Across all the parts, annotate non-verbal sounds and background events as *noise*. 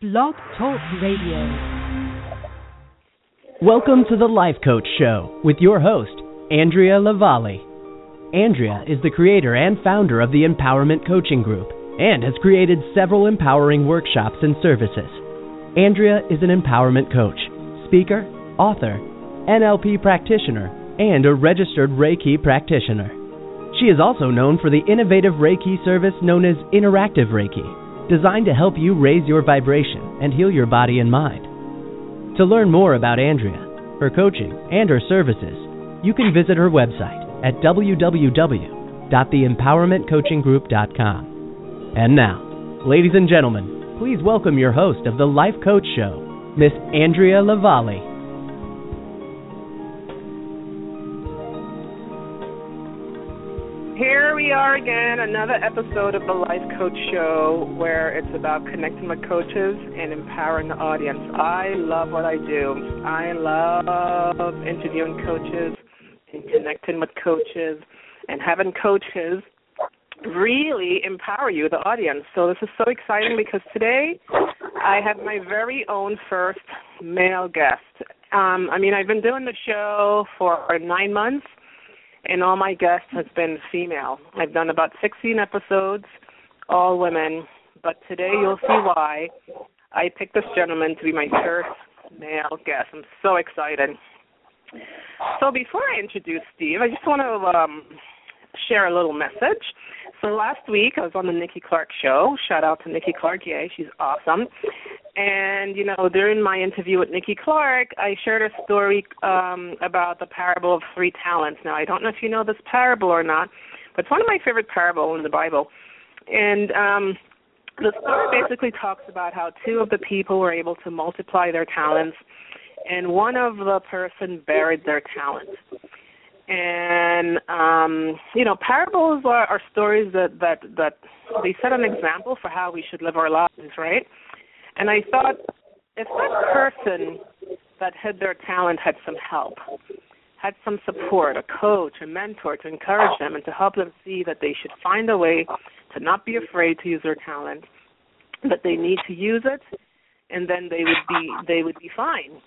Blog Talk Radio. Welcome to the Life Coach Show with your host, Andrea Lavalley. Andrea is the creator and founder of the Empowerment Coaching Group and has created several empowering workshops and services. Andrea is an empowerment coach, speaker, author, NLP practitioner, and a registered Reiki practitioner. She is also known for the innovative Reiki service known as Interactive Reiki, designed to help you raise your vibration and heal your body and mind. To learn more about Andrea, her coaching, and her services, you can visit her website at www.theempowermentcoachinggroup.com. And now, ladies and gentlemen, please welcome your host of the Life Coach Show, Miss Andrea Lavalley. Are again, another episode of the Life Coach Show where it's about connecting with coaches and empowering the audience. I love what I do. I love interviewing coaches and connecting with coaches and having coaches really empower you, the audience. So this is so exciting because today I have my very own first male guest. Um, I mean, I've been doing the show for nine months and all my guests has been female. I've done about 16 episodes, all women, but today you'll see why I picked this gentleman to be my first male guest. I'm so excited. So before I introduce Steve, I just want to um, share a little message. So last week I was on the Nikki Clark show. Shout out to Nikki Clark, yay, she's awesome. And you know, during my interview with Nikki Clark, I shared a story um, about the parable of three talents. Now I don't know if you know this parable or not, but it's one of my favorite parables in the Bible. And um, the story basically talks about how two of the people were able to multiply their talents, and one of the person buried their talent and um you know parables are, are stories that that that they set an example for how we should live our lives right? And i thought if that person that hid their talent had some help had some support a coach a mentor to encourage them and to help them see that they should find a way to not be afraid to use their talent that they need to use it and then they would be they would be fine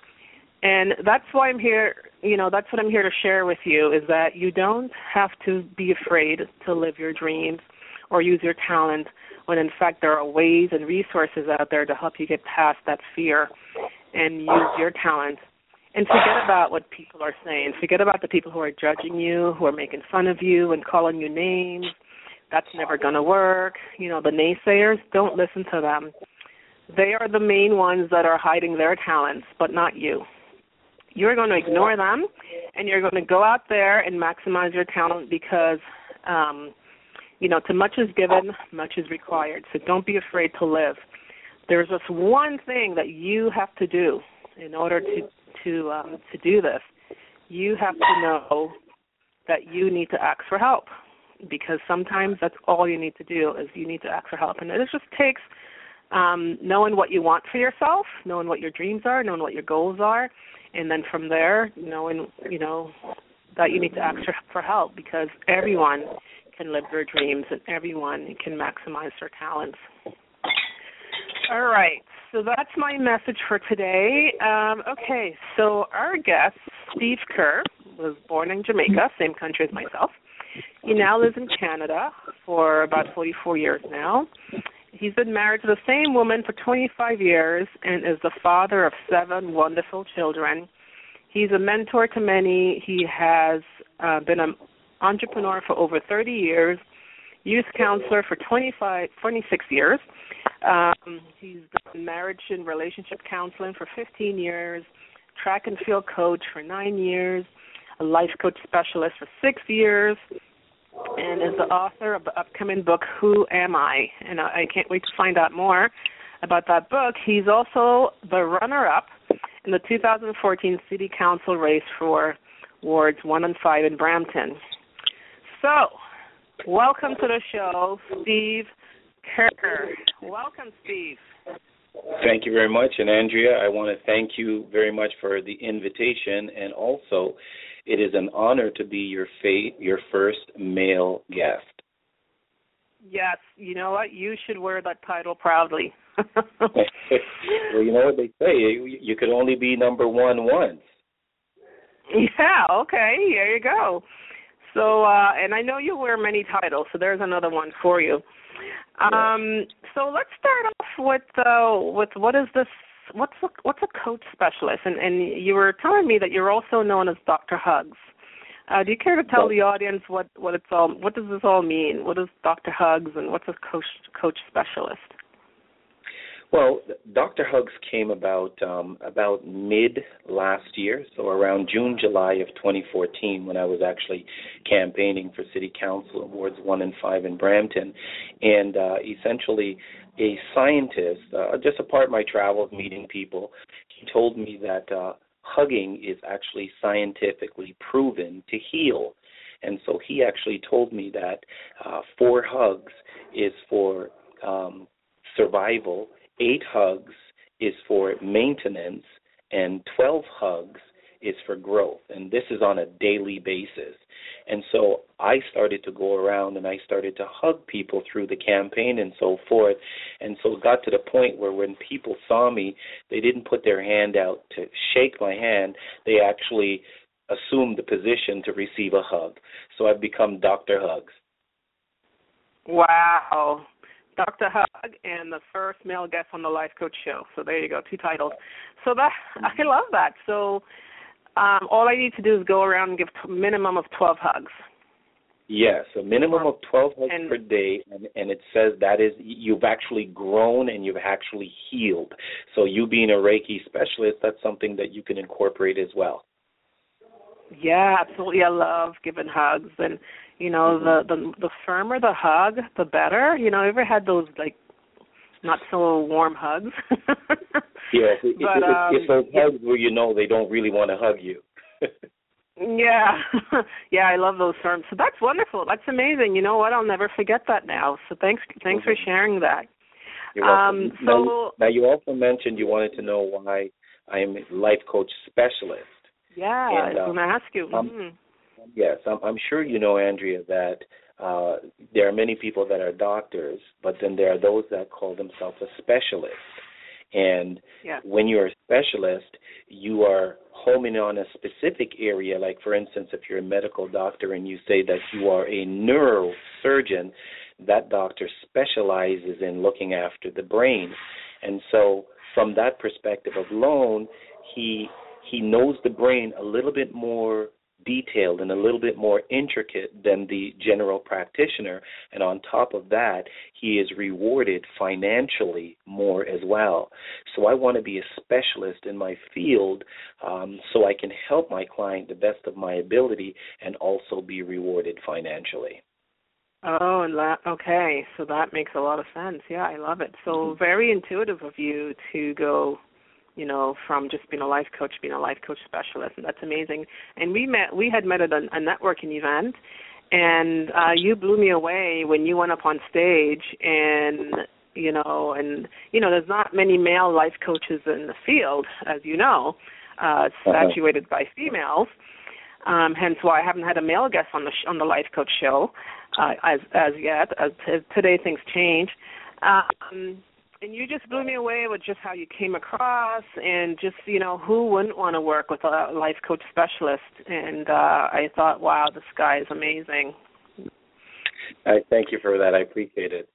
and that's why I'm here, you know, that's what I'm here to share with you is that you don't have to be afraid to live your dreams or use your talent when in fact there are ways and resources out there to help you get past that fear and use your talent and forget about what people are saying. Forget about the people who are judging you, who are making fun of you and calling you names. That's never going to work. You know, the naysayers, don't listen to them. They are the main ones that are hiding their talents, but not you you're going to ignore them and you're going to go out there and maximize your talent because um you know to much is given much is required. So don't be afraid to live. There's just one thing that you have to do in order to to um to do this. You have to know that you need to ask for help because sometimes that's all you need to do is you need to ask for help. And it just takes um knowing what you want for yourself knowing what your dreams are knowing what your goals are and then from there, knowing you know that you need to ask for help because everyone can live their dreams and everyone can maximize their talents. All right, so that's my message for today. Um, okay, so our guest, Steve Kerr, was born in Jamaica, same country as myself. He now lives in Canada for about 44 years now. He's been married to the same woman for 25 years and is the father of seven wonderful children. He's a mentor to many. He has uh, been an entrepreneur for over 30 years, youth counselor for 25, 26 years. Um, he's done marriage and relationship counseling for 15 years, track and field coach for nine years, a life coach specialist for six years, and is the author of the upcoming book Who Am I? And I, can't wait to find out more about that book. He's also the runner-up in the 2014 City Council race for wards 1 and 5 in Brampton. So, welcome to the show, Steve Kerr. Welcome, Steve. Thank you very much. And Andrea, I want to thank you very much for the invitation and also it is an honor to be your fa- your first male guest. Yes, you know what? You should wear that title proudly. *laughs* well, you know what they say, you, you could only be number one once. Yeah, okay, here you go. So, uh and I know you wear many titles, so there's another one for you. Um so let's start off with uh with what is this what's a, what's a coach specialist? And and you were telling me that you're also known as Dr. Hugs. Uh, do you care to tell the audience what what it's all what does this all mean? What is Dr. Hugs and what's a coach coach specialist? Well, Dr. Hugs came about um, about mid last year, so around June, July of 2014, when I was actually campaigning for City Council Wards One and Five in Brampton, and uh, essentially a scientist, uh, just a part of my travels meeting people, he told me that uh, hugging is actually scientifically proven to heal. And so he actually told me that uh, four hugs is for um, survival eight hugs is for maintenance, and 12 hugs is for growth. And this is on a daily basis. And so I started to go around and I started to hug people through the campaign and so forth. And so it got to the point where when people saw me, they didn't put their hand out to shake my hand. They actually assumed the position to receive a hug. So I've become Dr. Hugs. Wow. Dr. Hug and the first male guest on the Life Coach Show. So there you go, two titles. So that I love that. So um, all I need to do is go around and give a minimum of 12 hugs. Yes, a minimum of 12 hugs and, per day, and, and it says that is you've actually grown and you've actually healed. So you being a Reiki specialist, that's something that you can incorporate as well. Yeah, absolutely. I love giving hugs, and you know, mm-hmm. the the the firmer the hug, the better. You know, I ever had those like not so warm hugs? *laughs* yeah, it's, but, um, it's those hugs where you know they don't really want to hug you. *laughs* yeah, *laughs* yeah, I love those terms. So that's wonderful. That's amazing. You know what? I'll never forget that now. So thanks, thanks mm-hmm. for sharing that. You're welcome. Um, so now, now you also mentioned you wanted to know why I am a life coach specialist. Yeah, and, I was uh, going to ask you. mm Yes, I'm, I'm sure you know, Andrea, that uh, there are many people that are doctors, but then there are those that call themselves a specialist. And yeah. when you're a specialist, you are homing on a specific area. Like, for instance, if you're a medical doctor and you say that you are a neurosurgeon, that doctor specializes in looking after the brain. And so, from that perspective alone, he he knows the brain a little bit more detailed and a little bit more intricate than the general practitioner. And on top of that, he is rewarded financially more as well. So I want to be a specialist in my field um, so I can help my client the best of my ability and also be rewarded financially. Oh, and that, okay, so that makes a lot of sense. Yeah, I love it. So mm-hmm. very intuitive of you to go you know, from just being a life coach, being a life coach specialist, and that's amazing. And we met, we had met at a, a networking event, and uh, you blew me away when you went up on stage, and you know, and you know, there's not many male life coaches in the field, as you know, uh, uh-huh. saturated by females. Um, hence why I haven't had a male guest on the sh- on the life coach show uh, as as yet. As t- today things change. Um, and you just blew me away with just how you came across and just you know who wouldn't want to work with a life coach specialist. And uh i thought wow this guy is amazing. I thank you for that. I appreciate it.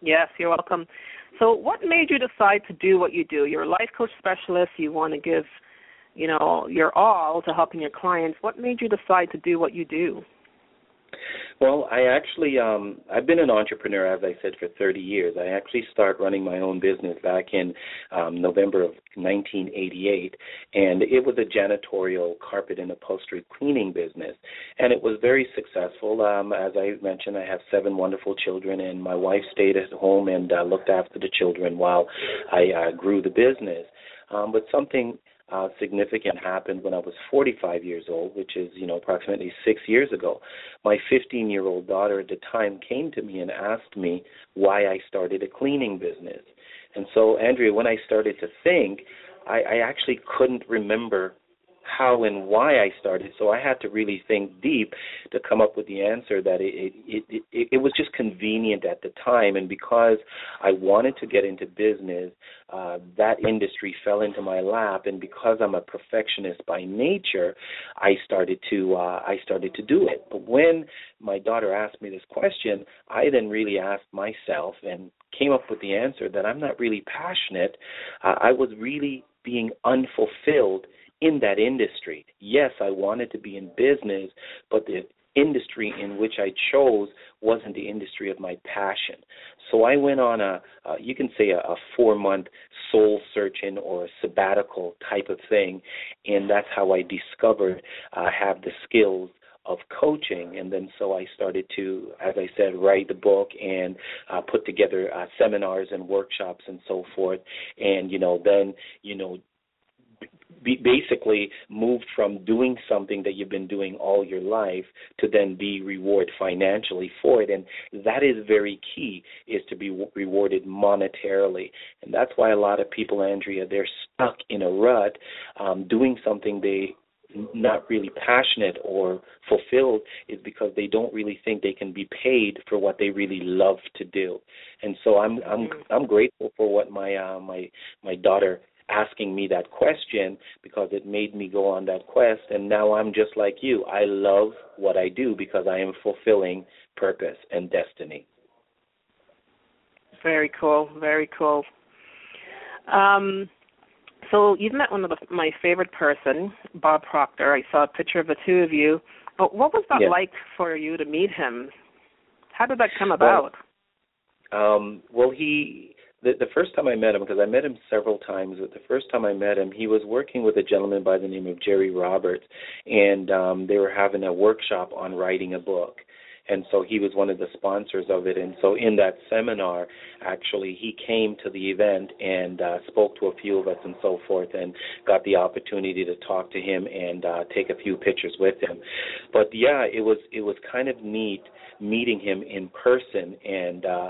Yes you're welcome. So what made you decide to do what you do? You're a life coach specialist. You want to give you know your all to helping your clients. What made you decide to do what you do well, I actually um I've been an entrepreneur as I said for 30 years. I actually started running my own business back in um November of 1988 and it was a janitorial carpet and upholstery cleaning business and it was very successful. Um as I mentioned I have seven wonderful children and my wife stayed at home and uh, looked after the children while I uh, grew the business. Um but something uh, significant happened when I was 45 years old, which is, you know, approximately six years ago. My 15 year old daughter at the time came to me and asked me why I started a cleaning business. And so, Andrea, when I started to think, I, I actually couldn't remember how and why I started. So I had to really think deep to come up with the answer that it it it, it, it was just convenient at the time, and because I wanted to get into business, uh, that industry fell into my lap, and because I'm a perfectionist by nature, I started to uh, I started to do it. But when my daughter asked me this question, I then really asked myself and came up with the answer that I'm not really passionate. Uh, I was really being unfulfilled in that industry. Yes, I wanted to be in business, but the industry in which I chose wasn't the industry of my passion. So I went on a, you can say, a, a four month soul searching or sabbatical type of thing, and that's how I discovered uh, have the skills of coaching and then so I started to as I said write the book and uh, put together uh, seminars and workshops and so forth and you know then you know be basically moved from doing something that you've been doing all your life to then be rewarded financially for it and that is very key is to be rewarded monetarily and that's why a lot of people andrea they're stuck in a rut um doing something they not really passionate or fulfilled is because they don't really think they can be paid for what they really love to do. And so I'm I'm mm-hmm. I'm grateful for what my uh, my my daughter asking me that question because it made me go on that quest and now I'm just like you. I love what I do because I am fulfilling purpose and destiny. Very cool, very cool. Um so you've met one of the, my favorite person, Bob Proctor. I saw a picture of the two of you. But what was that yes. like for you to meet him? How did that come about? Well, um, well he the, the first time I met him, because I met him several times, but the first time I met him, he was working with a gentleman by the name of Jerry Roberts, and um, they were having a workshop on writing a book. And so he was one of the sponsors of it. And so in that seminar, actually, he came to the event and uh, spoke to a few of us and so forth, and got the opportunity to talk to him and uh, take a few pictures with him. But yeah, it was it was kind of neat meeting him in person and uh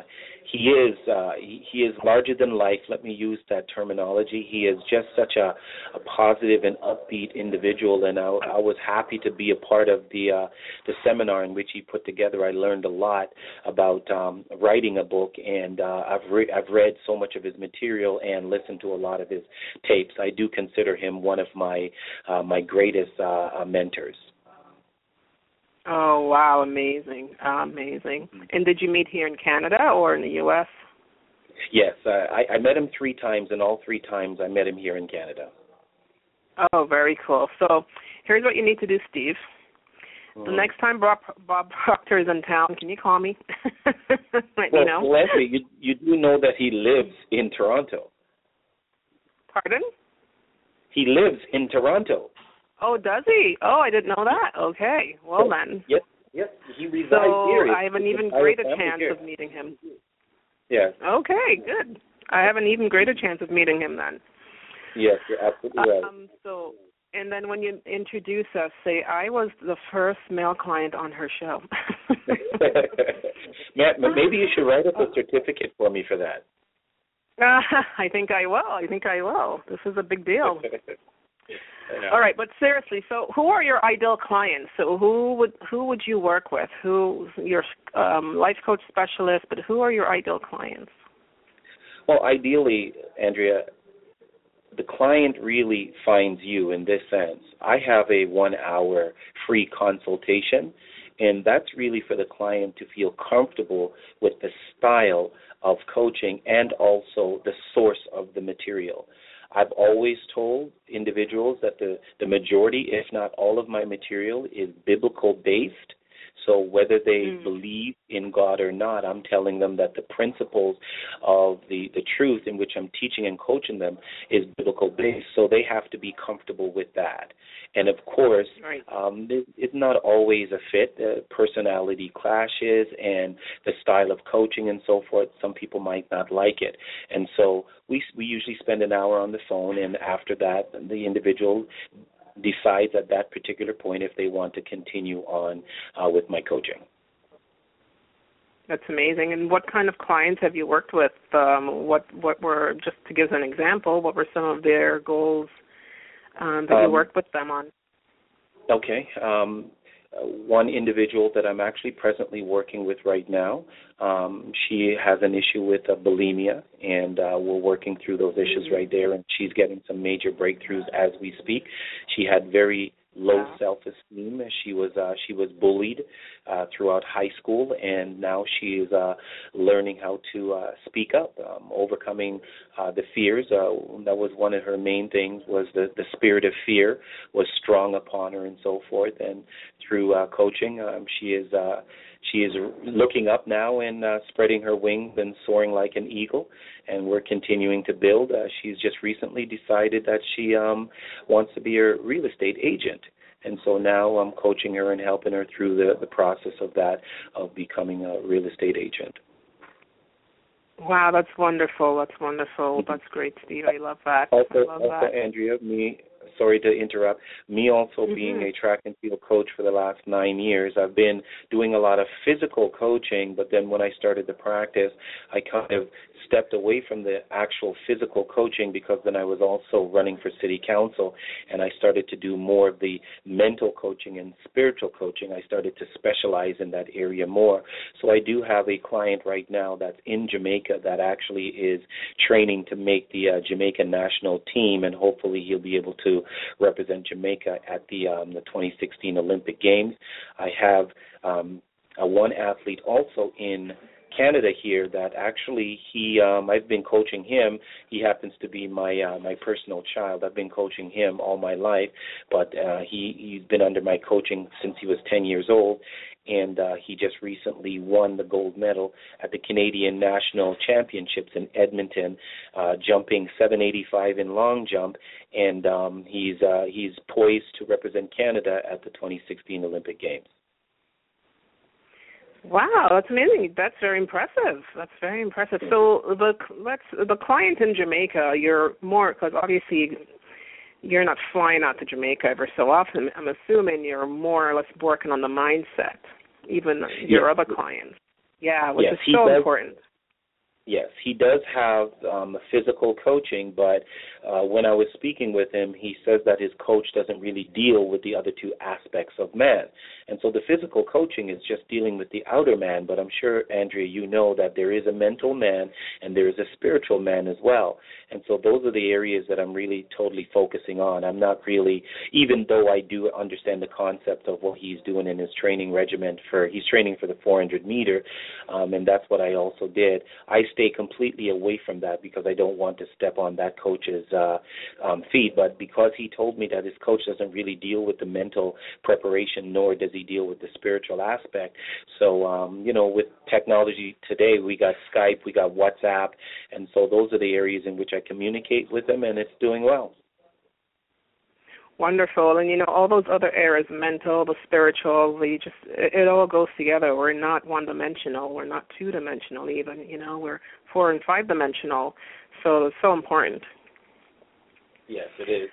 he is uh, he, he is larger than life. Let me use that terminology. He is just such a, a positive and upbeat individual, and I, I was happy to be a part of the uh, the seminar in which he put together. I learned a lot about um, writing a book, and uh, I've re- I've read so much of his material and listened to a lot of his tapes. I do consider him one of my uh, my greatest uh, uh mentors. Oh wow, amazing, amazing! Mm-hmm. And did you meet here in Canada or in the U.S.? Yes, uh, I, I met him three times, and all three times I met him here in Canada. Oh, very cool. So here's what you need to do, Steve. Mm-hmm. The next time Bob, Bob *laughs* Proctor is in town, can you call me? *laughs* Let well, me know. Leslie, you you do know that he lives in Toronto. Pardon? He lives in Toronto. Oh, does he? Oh, I didn't know that. Okay. Well then. Yep, Yes. He resides so here. I have an even greater chance here. of meeting him. Yes. Okay. Good. I have an even greater chance of meeting him then. Yes, you're absolutely right. Um, so, and then when you introduce us, say I was the first male client on her show. *laughs* Matt, maybe you should write up a certificate for me for that. Uh, *laughs* I think I will. I think I will. This is a big deal. *laughs* All right, but seriously, so who are your ideal clients? So who would who would you work with? Who your um, life coach specialist? But who are your ideal clients? Well, ideally, Andrea, the client really finds you in this sense. I have a one-hour free consultation, and that's really for the client to feel comfortable with the style of coaching and also the source of the material. I've always told individuals that the, the majority, if not all of my material, is biblical based. So whether they mm. believe in God or not, I'm telling them that the principles of the, the truth in which I'm teaching and coaching them is biblical based. So they have to be comfortable with that. And of course, right. um, it's not always a fit. The personality clashes and the style of coaching and so forth. Some people might not like it, and so we we usually spend an hour on the phone, and after that, the individual decides at that particular point if they want to continue on uh, with my coaching. That's amazing. And what kind of clients have you worked with? Um, what what were just to give an example? What were some of their goals um, that you um, worked with them on? Okay. Um, uh, one individual that I'm actually presently working with right now. Um, she has an issue with uh, bulimia, and uh, we're working through those issues mm-hmm. right there. And she's getting some major breakthroughs as we speak. She had very low wow. self-esteem. She was uh, she was bullied uh, throughout high school, and now she is uh, learning how to uh, speak up, um, overcoming uh, the fears. Uh, that was one of her main things. Was the the spirit of fear was strong upon her, and so forth. And through uh, coaching, um, she is. Uh, she is looking up now and uh, spreading her wings and soaring like an eagle. And we're continuing to build. Uh, she's just recently decided that she um, wants to be a real estate agent. And so now I'm coaching her and helping her through the, the process of that, of becoming a real estate agent. Wow, that's wonderful. That's wonderful. That's great, Steve. I love that. Also, I love also that. Andrea, me sorry to interrupt. Me also mm-hmm. being a track and field coach for the last nine years, I've been doing a lot of physical coaching, but then when I started the practice, I kind of stepped away from the actual physical coaching because then I was also running for city council and I started to do more of the mental coaching and spiritual coaching. I started to specialize in that area more. So I do have a client right now that's in Jamaica that actually is training to make the uh, Jamaican national team and hopefully he'll be able to represent Jamaica at the um, the 2016 Olympic Games. I have um, a one athlete also in Canada here that actually he um I've been coaching him. He happens to be my uh, my personal child. I've been coaching him all my life, but uh he he's been under my coaching since he was 10 years old and uh he just recently won the gold medal at the Canadian National Championships in Edmonton uh jumping 785 in long jump and um he's uh he's poised to represent Canada at the 2016 Olympic Games. Wow, that's amazing. That's very impressive. That's very impressive. So the let's the client in Jamaica, you're more because obviously you're not flying out to Jamaica ever so often. I'm assuming you're more or less working on the mindset, even your other clients. Yeah, which yes, is so important. Yes, he does have um, physical coaching, but uh, when I was speaking with him, he says that his coach doesn't really deal with the other two aspects of man. And so the physical coaching is just dealing with the outer man, but I'm sure, Andrea, you know that there is a mental man and there is a spiritual man as well. And so those are the areas that I'm really totally focusing on. I'm not really, even though I do understand the concept of what he's doing in his training regiment for, he's training for the 400 meter, um, and that's what I also did. I stay completely away from that because I don't want to step on that coach's uh, um, feet. But because he told me that his coach doesn't really deal with the mental preparation, nor does he deal with the spiritual aspect. So, um, you know, with technology today, we got Skype, we got WhatsApp, and so those are the areas in which I communicate with them, and it's doing well wonderful. And you know all those other areas mental the spiritual the just it, it all goes together. We're not one dimensional we're not two dimensional even you know. We're four and five dimensional so it's so important. Yes it is.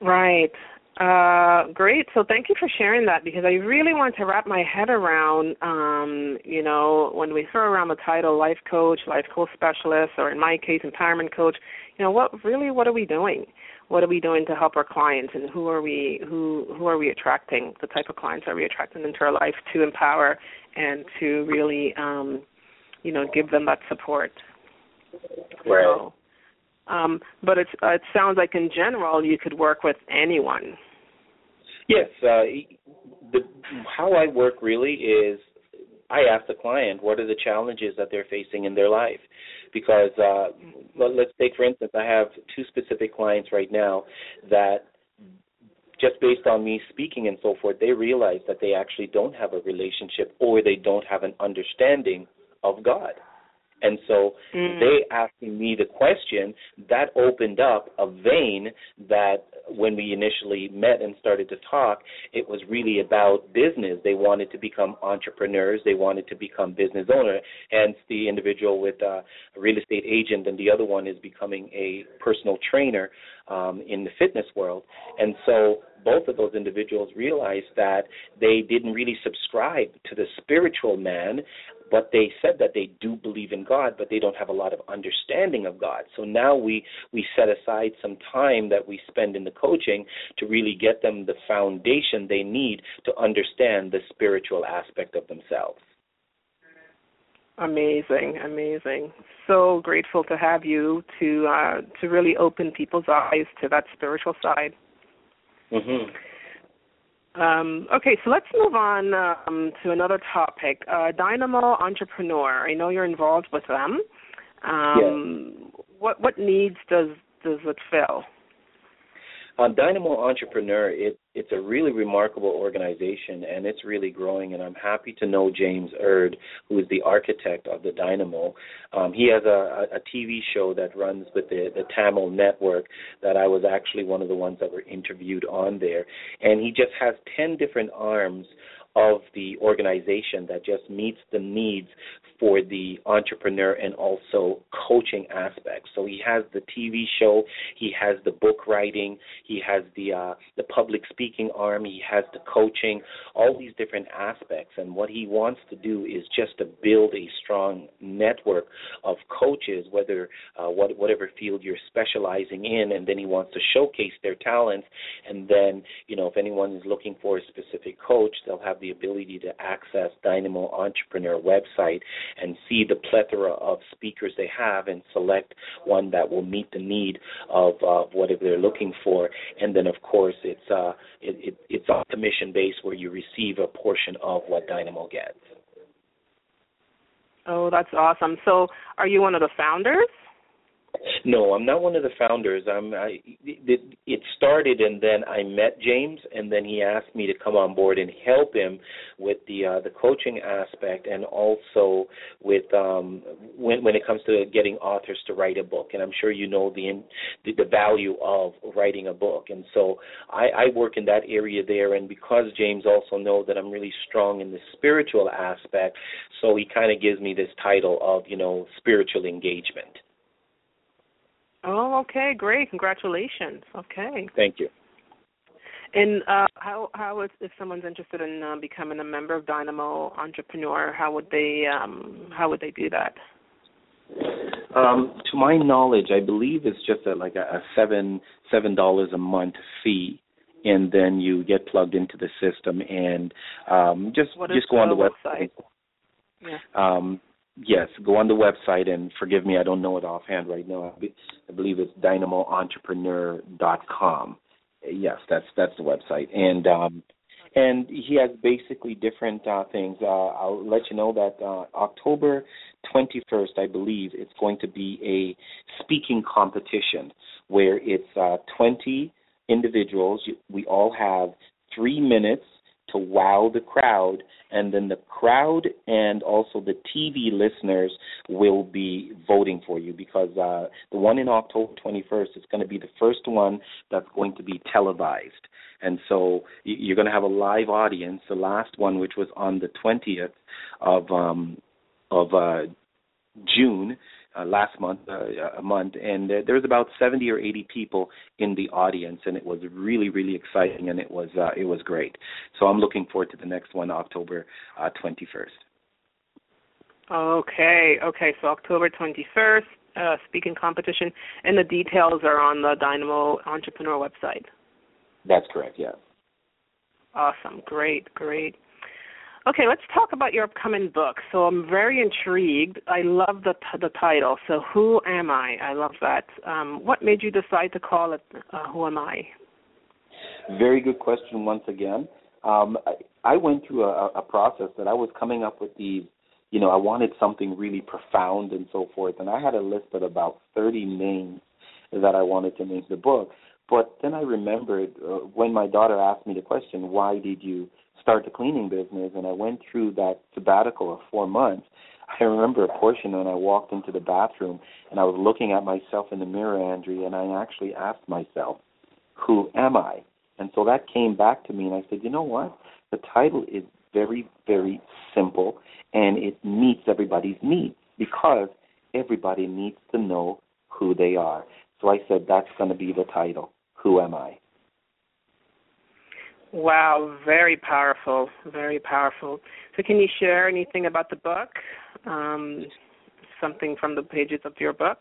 Right. Uh great. So thank you for sharing that because i really want to wrap my head around um you know when we throw around the title life coach life coach specialist or in my case empowerment coach you know what really what are we doing what are we doing to help our clients and who are we who who are we attracting? The type of clients are we attracting into our life to empower and to really um you know give them that support? Right. So, um but it's uh, it sounds like in general you could work with anyone. Yes uh the how i work really is I ask the client what are the challenges that they're facing in their life, because uh, let's take for instance, I have two specific clients right now that just based on me speaking and so forth, they realize that they actually don't have a relationship or they don't have an understanding of God. And so mm. they asking me the question that opened up a vein that when we initially met and started to talk, it was really about business. They wanted to become entrepreneurs. They wanted to become business owner. Hence the individual with uh, a real estate agent, and the other one is becoming a personal trainer um, in the fitness world. And so both of those individuals realized that they didn't really subscribe to the spiritual man but they said that they do believe in God, but they don't have a lot of understanding of God. So now we we set aside some time that we spend in the coaching to really get them the foundation they need to understand the spiritual aspect of themselves. Amazing, amazing. So grateful to have you to uh, to really open people's eyes to that spiritual side. Mhm. Um, okay, so let's move on um, to another topic. Uh, Dynamo Entrepreneur. I know you're involved with them. Um, What what needs does does it fill? Uh, Dynamo Entrepreneur, it, it's a really remarkable organization and it's really growing. And I'm happy to know James Erd, who is the architect of the Dynamo. Um, he has a, a TV show that runs with the, the Tamil network that I was actually one of the ones that were interviewed on there. And he just has 10 different arms of the organization that just meets the needs for the entrepreneur and also coaching aspects. So he has the TV show, he has the book writing, he has the uh, the public speaking arm, he has the coaching, all these different aspects. And what he wants to do is just to build a strong network of coaches, whether uh, what, whatever field you're specializing in, and then he wants to showcase their talents. And then, you know, if anyone is looking for a specific coach, they'll have the ability to access Dynamo Entrepreneur website and see the plethora of speakers they have and select one that will meet the need of uh, whatever they're looking for. And then, of course, it's uh, it, it, it's on commission based where you receive a portion of what Dynamo gets. Oh, that's awesome. So, are you one of the founders? No, I'm not one of the founders. I'm. I, it, it started, and then I met James, and then he asked me to come on board and help him with the uh, the coaching aspect, and also with um, when when it comes to getting authors to write a book. And I'm sure you know the the, the value of writing a book, and so I, I work in that area there. And because James also knows that I'm really strong in the spiritual aspect, so he kind of gives me this title of you know spiritual engagement. Oh, okay, great. Congratulations. Okay. Thank you. And uh, how how is if someone's interested in uh, becoming a member of Dynamo Entrepreneur, how would they um, how would they do that? Um, to my knowledge, I believe it's just a, like a, a seven seven dollars a month fee, and then you get plugged into the system and um, just What just go on the the website. Yeah. Um, yes, go on the website and forgive me, I don't know it offhand right now. I, be, I believe it's dynamoentrepreneur.com. Yes, that's that's the website, and um, and he has basically different uh, things. Uh, I'll let you know that uh, October 21st, I believe, it's going to be a speaking competition where it's uh, 20 individuals. We all have three minutes to wow the crowd, and then the crowd and also the TV listeners will be voting for you because uh, the one in October 21st is going to be the first one that's going to be televised. And so you're going to have a live audience. The last one, which was on the 20th of um, of uh, June, uh, last month, uh, a month, and uh, there was about 70 or 80 people in the audience, and it was really, really exciting, and it was uh, it was great. So I'm looking forward to the next one, October uh, 21st. Okay, okay. So October 21st, uh, speaking competition, and the details are on the Dynamo Entrepreneur website. That's correct. Yeah. Awesome, great, great. Okay, let's talk about your upcoming book. So I'm very intrigued. I love the the title. So who am I? I love that. Um, what made you decide to call it uh, "Who Am I"? Very good question once again. Um, I, I went through a, a process that I was coming up with these. You know, I wanted something really profound and so forth, and I had a list of about 30 names that I wanted to name the book. But then I remembered uh, when my daughter asked me the question, "Why did you start the cleaning business?" and I went through that sabbatical of four months. I remember a portion when I walked into the bathroom and I was looking at myself in the mirror, Andrea, and I actually asked myself, "Who am I?" And so that came back to me, and I said, "You know what? The title is very, very simple, and it meets everybody's needs because everybody needs to know who they are." So I said, "That's going to be the title." Who am I? Wow, very powerful, very powerful. So, can you share anything about the book? Um, something from the pages of your book?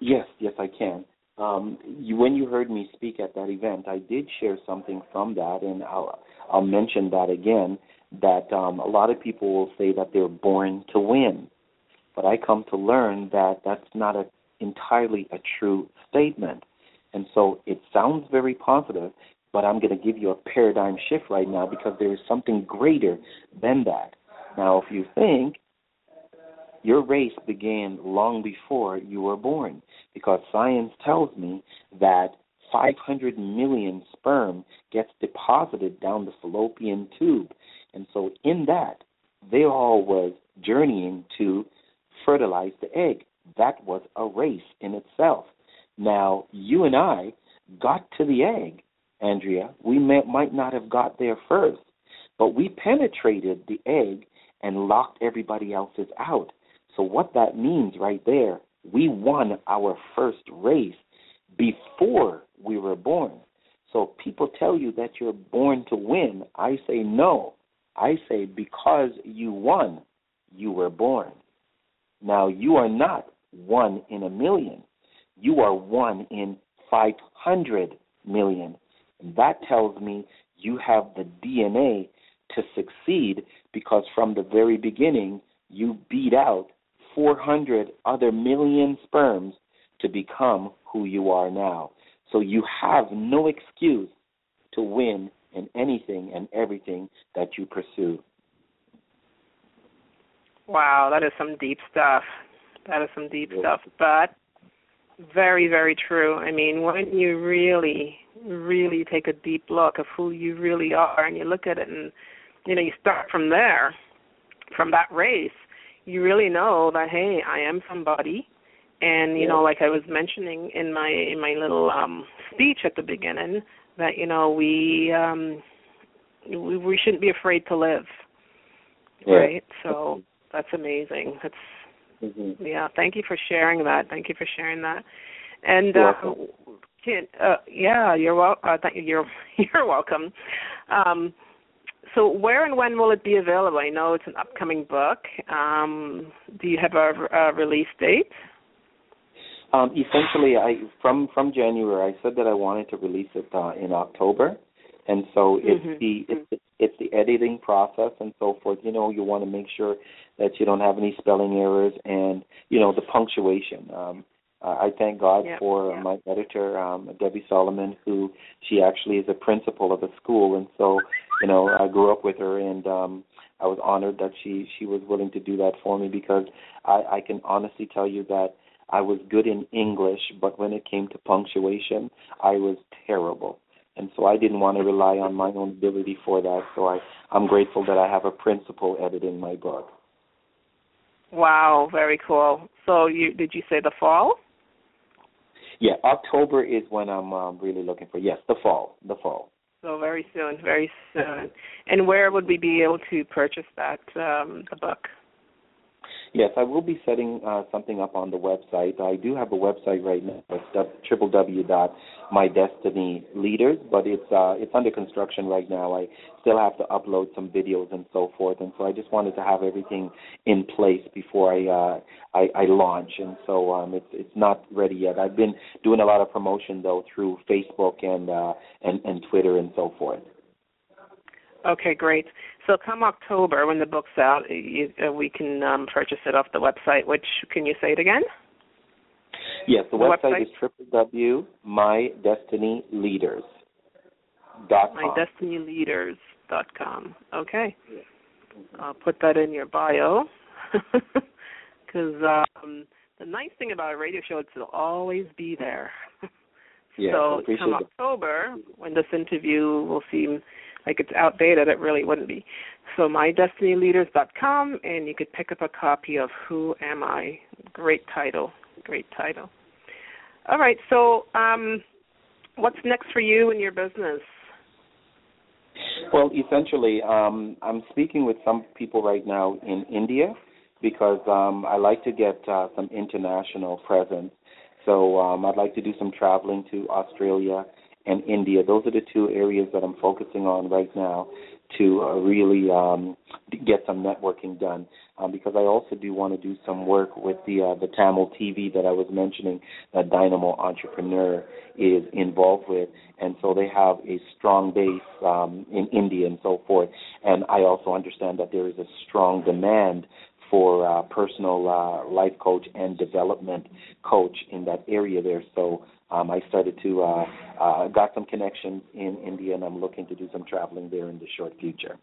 Yes, yes, I can. Um, you, when you heard me speak at that event, I did share something from that, and I'll, I'll mention that again. That um, a lot of people will say that they're born to win, but I come to learn that that's not a, entirely a true statement. And so it sounds very positive, but I'm going to give you a paradigm shift right now because there is something greater than that. Now, if you think your race began long before you were born, because science tells me that 500 million sperm gets deposited down the fallopian tube. And so in that, they all was journeying to fertilize the egg. That was a race in itself. Now, you and I got to the egg Andrea. We may, might not have got there first, but we penetrated the egg and locked everybody else's out. So, what that means right there, we won our first race before we were born. So, people tell you that you're born to win. I say no. I say because you won, you were born. Now, you are not one in a million, you are one in 500 million. And that tells me you have the DNA to succeed because from the very beginning, you beat out 400 other million sperms to become who you are now. So you have no excuse to win in anything and everything that you pursue. Wow, that is some deep stuff. That is some deep stuff, but very, very true. I mean, when you really really take a deep look of who you really are and you look at it and you know you start from there from that race you really know that hey i am somebody and you yeah. know like i was mentioning in my in my little um speech at the beginning that you know we um we, we shouldn't be afraid to live yeah. right so that's amazing that's mm-hmm. yeah thank you for sharing that thank you for sharing that and uh, can, uh, yeah, you're well. Uh, th- you're *laughs* you're welcome. Um, so, where and when will it be available? I know it's an upcoming book. Um, do you have a, a release date? Um, essentially, I from from January, I said that I wanted to release it uh, in October, and so it's mm-hmm. the it's, it's the editing process and so forth. You know, you want to make sure that you don't have any spelling errors and you know the punctuation. Um, uh, I thank God yep, for yep. my editor, um, Debbie Solomon, who she actually is a principal of a school, and so you know I grew up with her, and um, I was honored that she she was willing to do that for me because I, I can honestly tell you that I was good in English, but when it came to punctuation, I was terrible. And so I didn't want to rely on my own ability for that. So I, I'm grateful that I have a principal editing my book. Wow, very cool. So you did you say the fall? Yeah, October is when I'm um, really looking for. Yes, the fall, the fall. So very soon, very soon. And where would we be able to purchase that um, the book? Yes, I will be setting uh, something up on the website. I do have a website right now. It's www.mydestinyleaders, but it's uh, it's under construction right now. I still have to upload some videos and so forth, and so I just wanted to have everything in place before I uh, I, I launch. And so um, it's it's not ready yet. I've been doing a lot of promotion though through Facebook and uh, and and Twitter and so forth. Okay, great. So come October, when the book's out, you, uh, we can um, purchase it off the website. Which can you say it again? Yes, the, the website, website is www.mydestinyleaders.com. Mydestinyleaders.com. Okay. I'll put that in your bio. *laughs* Because um, the nice thing about a radio show is it'll always be there. *laughs* Yeah, so come October, when this interview will seem like it's outdated, it really wouldn't be. So mydestinyleaders.com, and you could pick up a copy of Who Am I? Great title, great title. All right, so um, what's next for you in your business? Well, essentially, um, I'm speaking with some people right now in India because um, I like to get uh, some international presence. So um, I'd like to do some traveling to Australia and India. Those are the two areas that I'm focusing on right now to uh, really um, get some networking done. Um, because I also do want to do some work with the uh, the Tamil TV that I was mentioning that Dynamo Entrepreneur is involved with, and so they have a strong base um, in India and so forth. And I also understand that there is a strong demand for uh, personal uh, life coach and development coach in that area there. So um, I started to uh, uh, got some connections in India, and I'm looking to do some traveling there in the short future.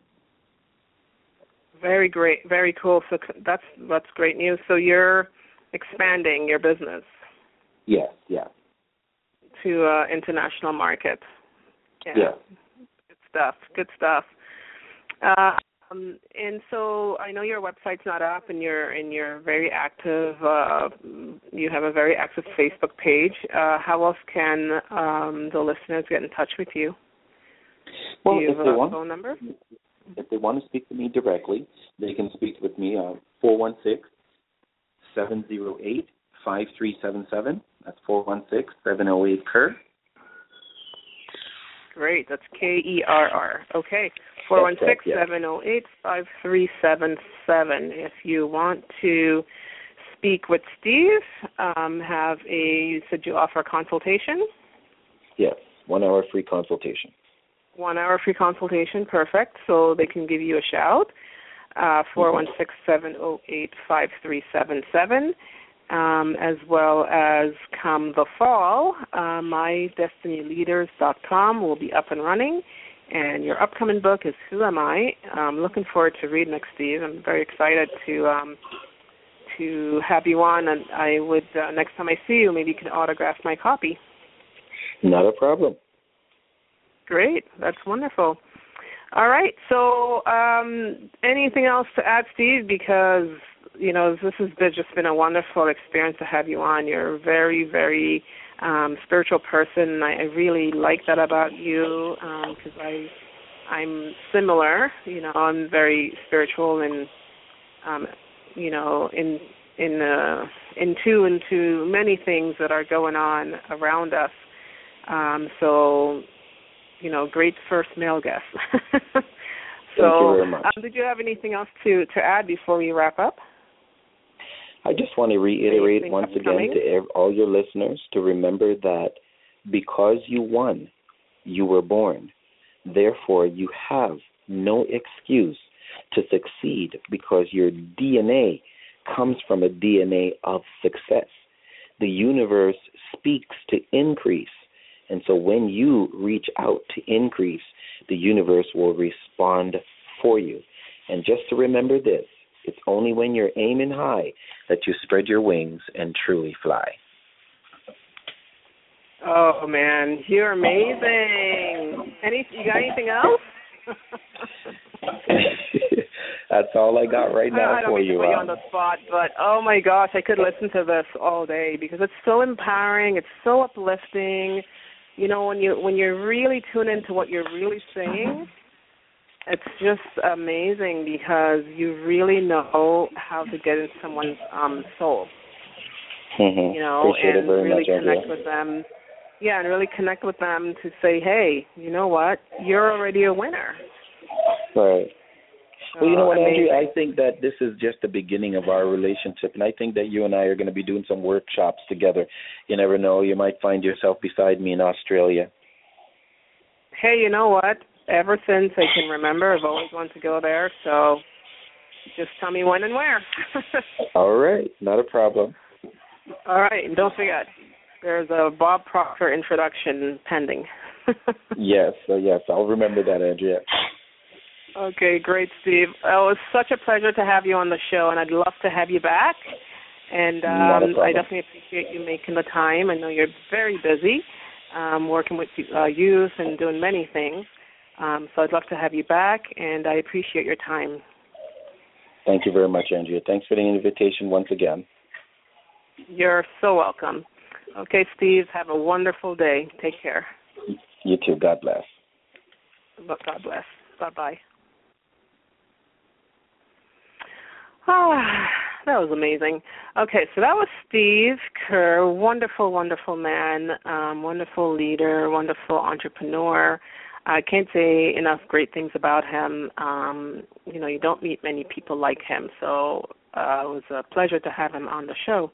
Very great, very cool. So that's that's great news. So you're expanding your business. Yes, yes. To uh, international markets. Yeah. yes. Good stuff. Good stuff. Uh, um, and so I know your website's not up, and you're and you're very active. Uh, you have a very active Facebook page. Uh, how else can um, the listeners get in touch with you? Well, Do you if have they a want, phone number? If they want to speak to me directly, they can speak with me on four one six seven zero eight five three seven seven. That's four one six seven zero eight Kerr. Great. That's K E R R. Okay. Four one six seven zero eight five three seven seven. If you want to speak with Steve, um, have a you said you offer a consultation. Yes, one hour free consultation. One hour free consultation, perfect. So they can give you a shout. Uh, four one six seven zero eight five three seven seven um, as well as come the fall, uh, mydestinyleaders.com will be up and running. And your upcoming book is Who Am I? I'm looking forward to reading it, Steve. I'm very excited to um, to have you on, and I would uh, next time I see you, maybe you can autograph my copy. Not a problem. Great, that's wonderful. All right, so um, anything else to add, Steve? Because you know, this has been, just been a wonderful experience to have you on. You're very, very um, spiritual person. I, I really like that about you because um, I, I'm similar. You know, I'm very spiritual and, um, you know, in in uh, in tune into many things that are going on around us. Um, so, you know, great first male guest. *laughs* so, um, did you have anything else to to add before we wrap up? I just want to reiterate once again to all your listeners to remember that because you won, you were born. Therefore, you have no excuse to succeed because your DNA comes from a DNA of success. The universe speaks to increase. And so when you reach out to increase, the universe will respond for you. And just to remember this it's only when you're aiming high that you spread your wings and truly fly. Oh man, you're amazing. Any you got anything else? *laughs* That's all I got right now I don't for mean you. To put you uh. on the spot, but oh my gosh, I could listen to this all day because it's so empowering. It's so uplifting. You know, when you when you're really tuned into what you're really saying, it's just amazing because you really know how to get in someone's um soul. Mm-hmm. You know, Appreciate and really connect with them. Yeah, and really connect with them to say, "Hey, you know what? You're already a winner." Right. Well, you know what, amazing. Andrea? I think that this is just the beginning of our relationship, and I think that you and I are going to be doing some workshops together. You never know; you might find yourself beside me in Australia. Hey, you know what? Ever since I can remember, I've always wanted to go there. So, just tell me when and where. *laughs* All right, not a problem. All right, and don't forget, there's a Bob Proctor introduction pending. *laughs* yes, uh, yes, I'll remember that, Andrea. Okay, great, Steve. Oh, it was such a pleasure to have you on the show, and I'd love to have you back. And um, I definitely appreciate you making the time. I know you're very busy, um, working with uh, youth and doing many things. Um, so I'd love to have you back, and I appreciate your time. Thank you very much, Andrea. Thanks for the invitation once again. You're so welcome. Okay, Steve, have a wonderful day. Take care. You too. God bless. God bless. Bye bye. Ah, that was amazing. Okay, so that was Steve Kerr, wonderful, wonderful man, um, wonderful leader, wonderful entrepreneur. I can't say enough great things about him. Um, you know, you don't meet many people like him, so uh, it was a pleasure to have him on the show.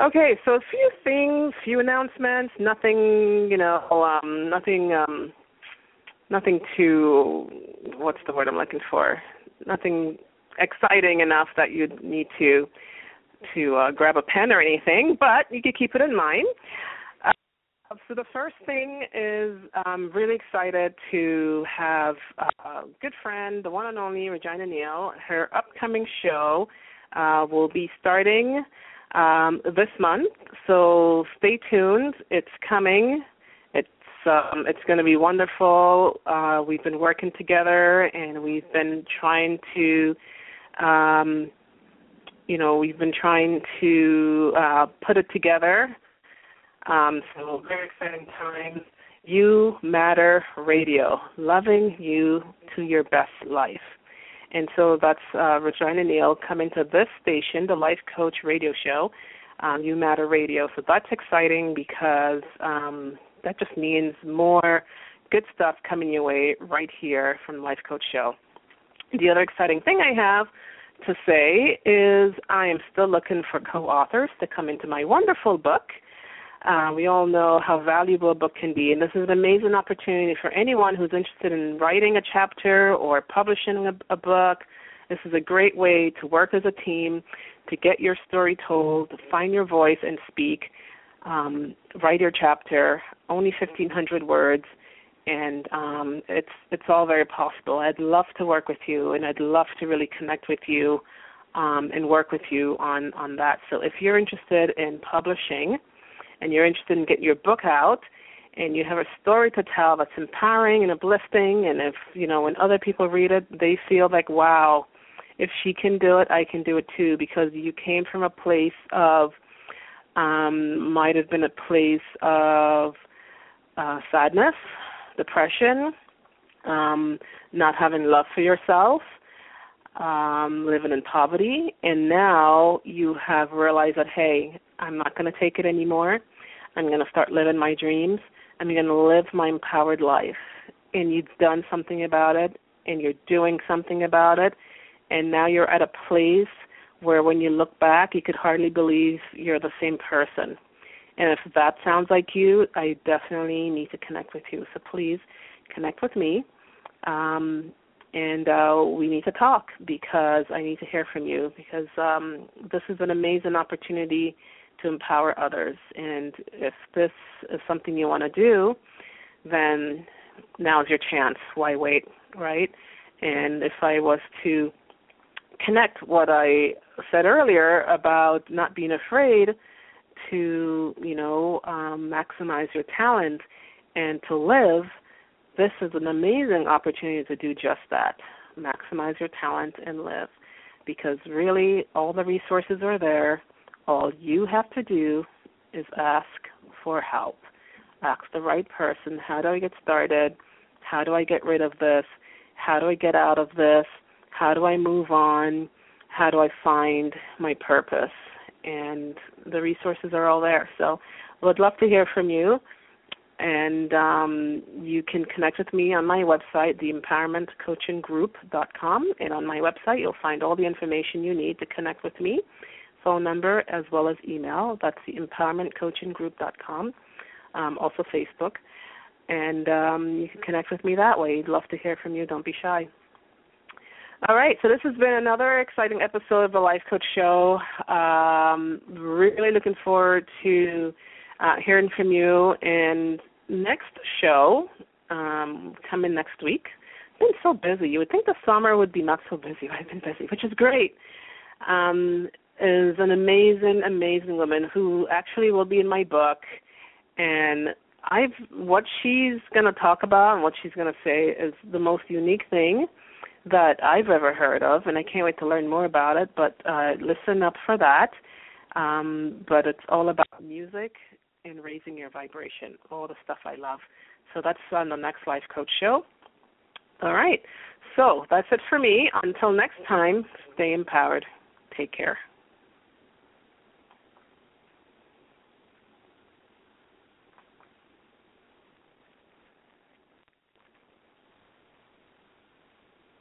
Okay, so a few things, few announcements. Nothing, you know, um, nothing, um, nothing too. What's the word I'm looking for? Nothing exciting enough that you'd need to to uh, grab a pen or anything, but you could keep it in mind. So the first thing is I'm really excited to have a good friend, the one and only Regina Neal. Her upcoming show uh, will be starting um, this month. So stay tuned. It's coming. It's um, it's going to be wonderful. Uh, we've been working together, and we've been trying to, um, you know, we've been trying to uh, put it together. Um, so very exciting times. You Matter Radio, loving you to your best life. And so that's uh, Regina Neal coming to this station, the Life Coach Radio Show, um, You Matter Radio. So that's exciting because um, that just means more good stuff coming your way right here from Life Coach Show. The other exciting thing I have to say is I am still looking for co-authors to come into my wonderful book. Uh, we all know how valuable a book can be, and this is an amazing opportunity for anyone who's interested in writing a chapter or publishing a, a book. This is a great way to work as a team, to get your story told, to find your voice and speak. Um, write your chapter, only 1,500 words, and um, it's it's all very possible. I'd love to work with you, and I'd love to really connect with you um, and work with you on on that. So if you're interested in publishing and you're interested in getting your book out and you have a story to tell that's empowering and uplifting and if you know when other people read it they feel like wow if she can do it i can do it too because you came from a place of um might have been a place of uh sadness depression um not having love for yourself um living in poverty and now you have realized that hey I'm not going to take it anymore. I'm going to start living my dreams. I'm going to live my empowered life. And you've done something about it, and you're doing something about it, and now you're at a place where when you look back, you could hardly believe you're the same person. And if that sounds like you, I definitely need to connect with you. So please connect with me. Um, and uh, we need to talk because I need to hear from you because um, this is an amazing opportunity to empower others. And if this is something you want to do, then now's your chance. Why wait, right? And if I was to connect what I said earlier about not being afraid to, you know, um, maximize your talent and to live, this is an amazing opportunity to do just that. Maximize your talent and live. Because really, all the resources are there all you have to do is ask for help. Ask the right person, how do I get started? How do I get rid of this? How do I get out of this? How do I move on? How do I find my purpose? And the resources are all there. So I would love to hear from you. And um, you can connect with me on my website, theempowermentcoachinggroup.com. And on my website, you'll find all the information you need to connect with me phone number as well as email. That's the empowermentcoachinggroup.com, um, also Facebook. And um, you can connect with me that way. I'd love to hear from you. Don't be shy. All right, so this has been another exciting episode of the Life Coach Show. Um, really looking forward to uh, hearing from you. And next show, um, coming next week. I've been so busy. You would think the summer would be not so busy. *laughs* I've been busy, which is great. Um, is an amazing, amazing woman who actually will be in my book. And I've what she's going to talk about and what she's going to say is the most unique thing that I've ever heard of, and I can't wait to learn more about it. But uh, listen up for that. Um, but it's all about music and raising your vibration, all the stuff I love. So that's on the next Life Coach Show. All right. So that's it for me. Until next time, stay empowered. Take care.